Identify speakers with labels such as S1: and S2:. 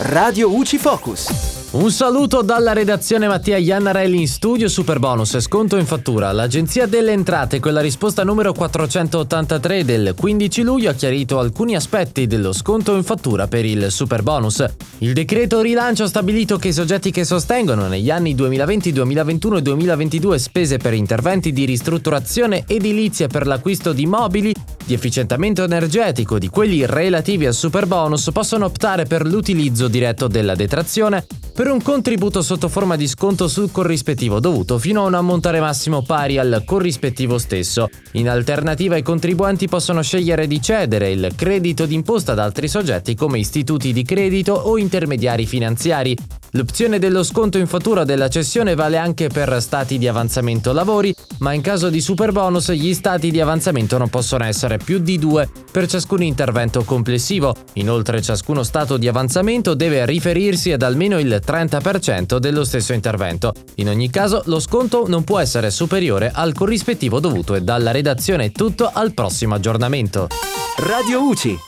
S1: Radio UCI Focus.
S2: Un saluto dalla redazione Mattia Iannarelli in studio Superbonus e sconto in fattura. L'Agenzia delle Entrate con la risposta numero 483 del 15 luglio ha chiarito alcuni aspetti dello sconto in fattura per il Superbonus. Il decreto rilancio ha stabilito che i soggetti che sostengono negli anni 2020, 2021 e 2022 spese per interventi di ristrutturazione edilizia per l'acquisto di mobili di efficientamento energetico di quelli relativi al Superbonus possono optare per l'utilizzo diretto della detrazione per un contributo sotto forma di sconto sul corrispettivo dovuto fino a un ammontare massimo pari al corrispettivo stesso. In alternativa i contribuenti possono scegliere di cedere il credito d'imposta ad altri soggetti come istituti di credito o intermediari finanziari. L'opzione dello sconto in fattura della cessione vale anche per stati di avanzamento lavori, ma in caso di superbonus gli stati di avanzamento non possono essere più di due per ciascun intervento complessivo. Inoltre ciascuno stato di avanzamento deve riferirsi ad almeno il 30% dello stesso intervento. In ogni caso lo sconto non può essere superiore al corrispettivo dovuto e dalla redazione tutto al prossimo aggiornamento.
S1: Radio UCI.